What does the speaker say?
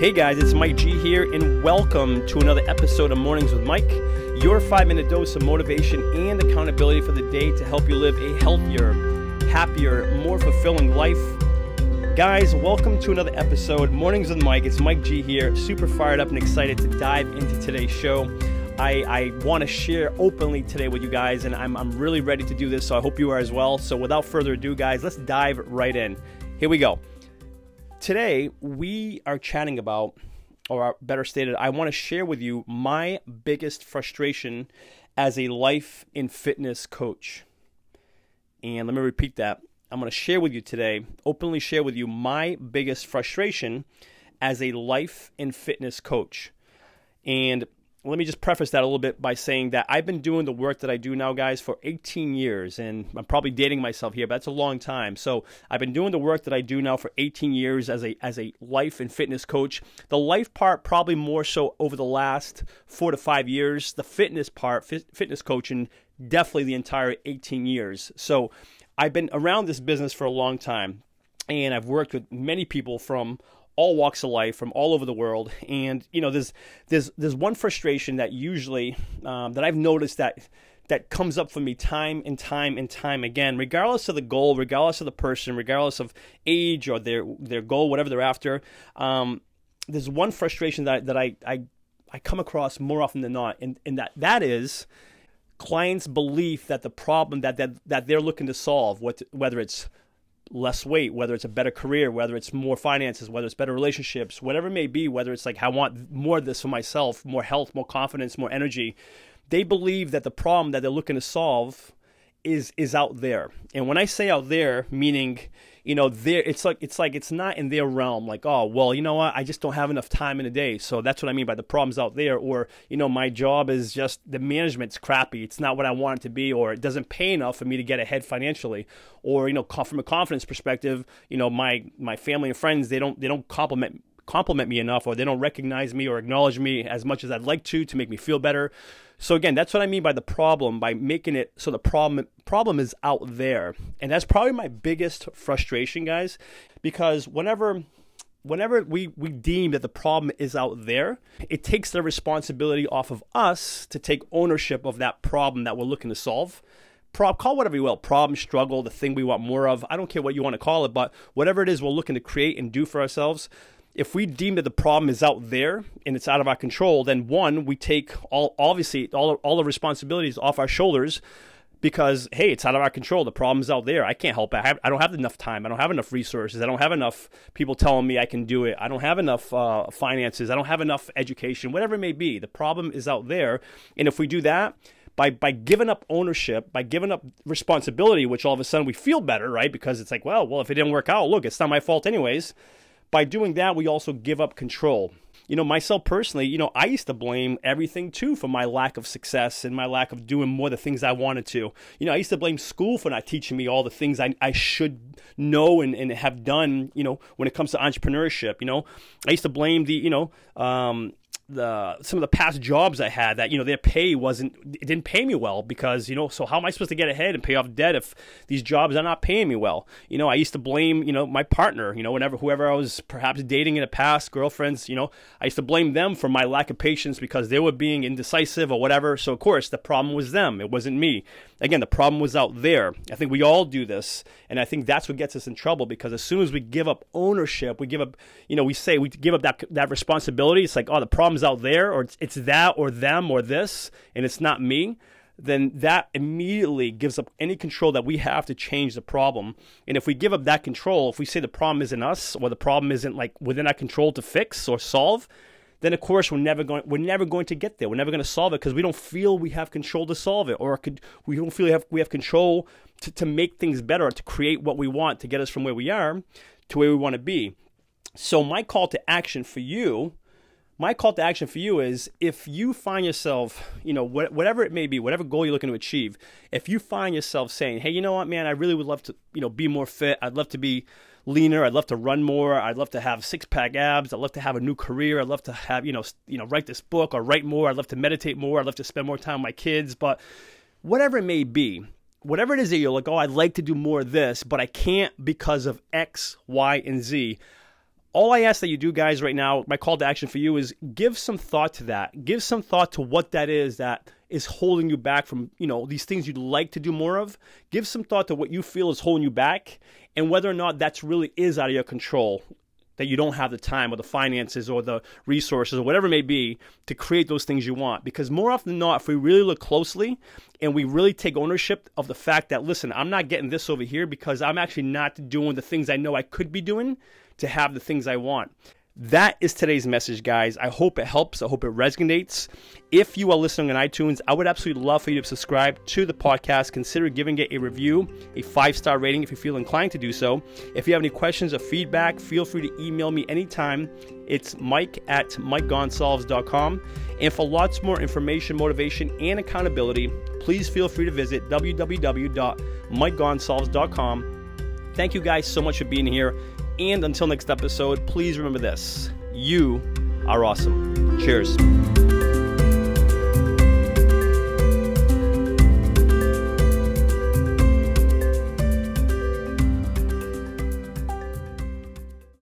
Hey guys, it's Mike G here, and welcome to another episode of Mornings with Mike, your five minute dose of motivation and accountability for the day to help you live a healthier, happier, more fulfilling life. Guys, welcome to another episode. Mornings with Mike. It's Mike G here, super fired up and excited to dive into today's show. I, I want to share openly today with you guys, and I'm, I'm really ready to do this, so I hope you are as well. So, without further ado, guys, let's dive right in. Here we go. Today, we are chatting about, or better stated, I want to share with you my biggest frustration as a life and fitness coach. And let me repeat that. I'm going to share with you today, openly share with you my biggest frustration as a life and fitness coach. And let me just preface that a little bit by saying that I've been doing the work that I do now, guys, for 18 years. And I'm probably dating myself here, but that's a long time. So I've been doing the work that I do now for 18 years as a, as a life and fitness coach. The life part, probably more so over the last four to five years. The fitness part, fitness coaching, definitely the entire 18 years. So I've been around this business for a long time. And I've worked with many people from all walks of life from all over the world. And you know, there's there's there's one frustration that usually um, that I've noticed that that comes up for me time and time and time again, regardless of the goal, regardless of the person, regardless of age or their their goal, whatever they're after. Um, there's one frustration that that I I, I come across more often than not, and, and that that is clients' belief that the problem that that that they're looking to solve, what whether it's less weight, whether it's a better career, whether it's more finances, whether it's better relationships, whatever it may be, whether it's like I want more of this for myself, more health, more confidence, more energy, they believe that the problem that they're looking to solve is is out there. And when I say out there, meaning you know, there it's like it's like it's not in their realm. Like, oh, well, you know what? I just don't have enough time in a day. So that's what I mean by the problems out there. Or you know, my job is just the management's crappy. It's not what I want it to be, or it doesn't pay enough for me to get ahead financially. Or you know, from a confidence perspective, you know, my my family and friends they don't they don't compliment compliment me enough, or they don't recognize me or acknowledge me as much as I'd like to to make me feel better. So again, that's what I mean by the problem, by making it so the problem problem is out there. And that's probably my biggest frustration, guys, because whenever whenever we, we deem that the problem is out there, it takes the responsibility off of us to take ownership of that problem that we're looking to solve. Prob, call whatever you will, problem, struggle, the thing we want more of. I don't care what you want to call it, but whatever it is we're looking to create and do for ourselves, if we deem that the problem is out there and it's out of our control, then one, we take all obviously all all the responsibilities off our shoulders because hey, it's out of our control. The problem's out there. I can't help it. I, have, I don't have enough time. I don't have enough resources. I don't have enough people telling me I can do it. I don't have enough uh, finances. I don't have enough education. Whatever it may be, the problem is out there. And if we do that, by by giving up ownership, by giving up responsibility, which all of a sudden we feel better, right? Because it's like, well, well, if it didn't work out, look, it's not my fault anyways. By doing that, we also give up control. You know, myself personally, you know, I used to blame everything too for my lack of success and my lack of doing more the things I wanted to. You know, I used to blame school for not teaching me all the things I, I should know and, and have done, you know, when it comes to entrepreneurship. You know, I used to blame the, you know, um, the some of the past jobs I had that you know their pay wasn't it didn't pay me well because you know so how am I supposed to get ahead and pay off debt if these jobs are not paying me well? You know I used to blame you know my partner you know whenever whoever I was perhaps dating in the past girlfriends you know I used to blame them for my lack of patience because they were being indecisive or whatever. So of course the problem was them. It wasn't me. Again the problem was out there. I think we all do this and I think that's what gets us in trouble because as soon as we give up ownership we give up you know we say we give up that that responsibility it's like oh the problem's out there or it's, it's that or them or this and it's not me then that immediately gives up any control that we have to change the problem. And if we give up that control, if we say the problem isn't us or the problem isn't like within our control to fix or solve, then of course we're never going we're never going to get there. We're never going to solve it because we don't feel we have control to solve it or could, we don't feel we have we have control to, to make things better to create what we want to get us from where we are to where we want to be. So my call to action for you my call to action for you is if you find yourself, you know, whatever it may be, whatever goal you're looking to achieve, if you find yourself saying, hey, you know what, man, I really would love to, you know, be more fit. I'd love to be leaner. I'd love to run more. I'd love to have six pack abs. I'd love to have a new career. I'd love to have, you know, you know, write this book or write more. I'd love to meditate more. I'd love to spend more time with my kids. But whatever it may be, whatever it is that you're like, oh, I'd like to do more of this, but I can't because of X, Y, and Z all I ask that you do, guys, right now, my call to action for you is give some thought to that. Give some thought to what that is that is holding you back from, you know, these things you'd like to do more of. Give some thought to what you feel is holding you back and whether or not that's really is out of your control. That you don't have the time or the finances or the resources or whatever it may be to create those things you want. Because more often than not, if we really look closely and we really take ownership of the fact that, listen, I'm not getting this over here because I'm actually not doing the things I know I could be doing to have the things I want. That is today's message, guys. I hope it helps. I hope it resonates. If you are listening on iTunes, I would absolutely love for you to subscribe to the podcast. Consider giving it a review, a five star rating if you feel inclined to do so. If you have any questions or feedback, feel free to email me anytime. It's mike at mikegonsalves.com. And for lots more information, motivation, and accountability, please feel free to visit www.mikegonsalves.com. Thank you guys so much for being here. And until next episode, please remember this you are awesome. Cheers.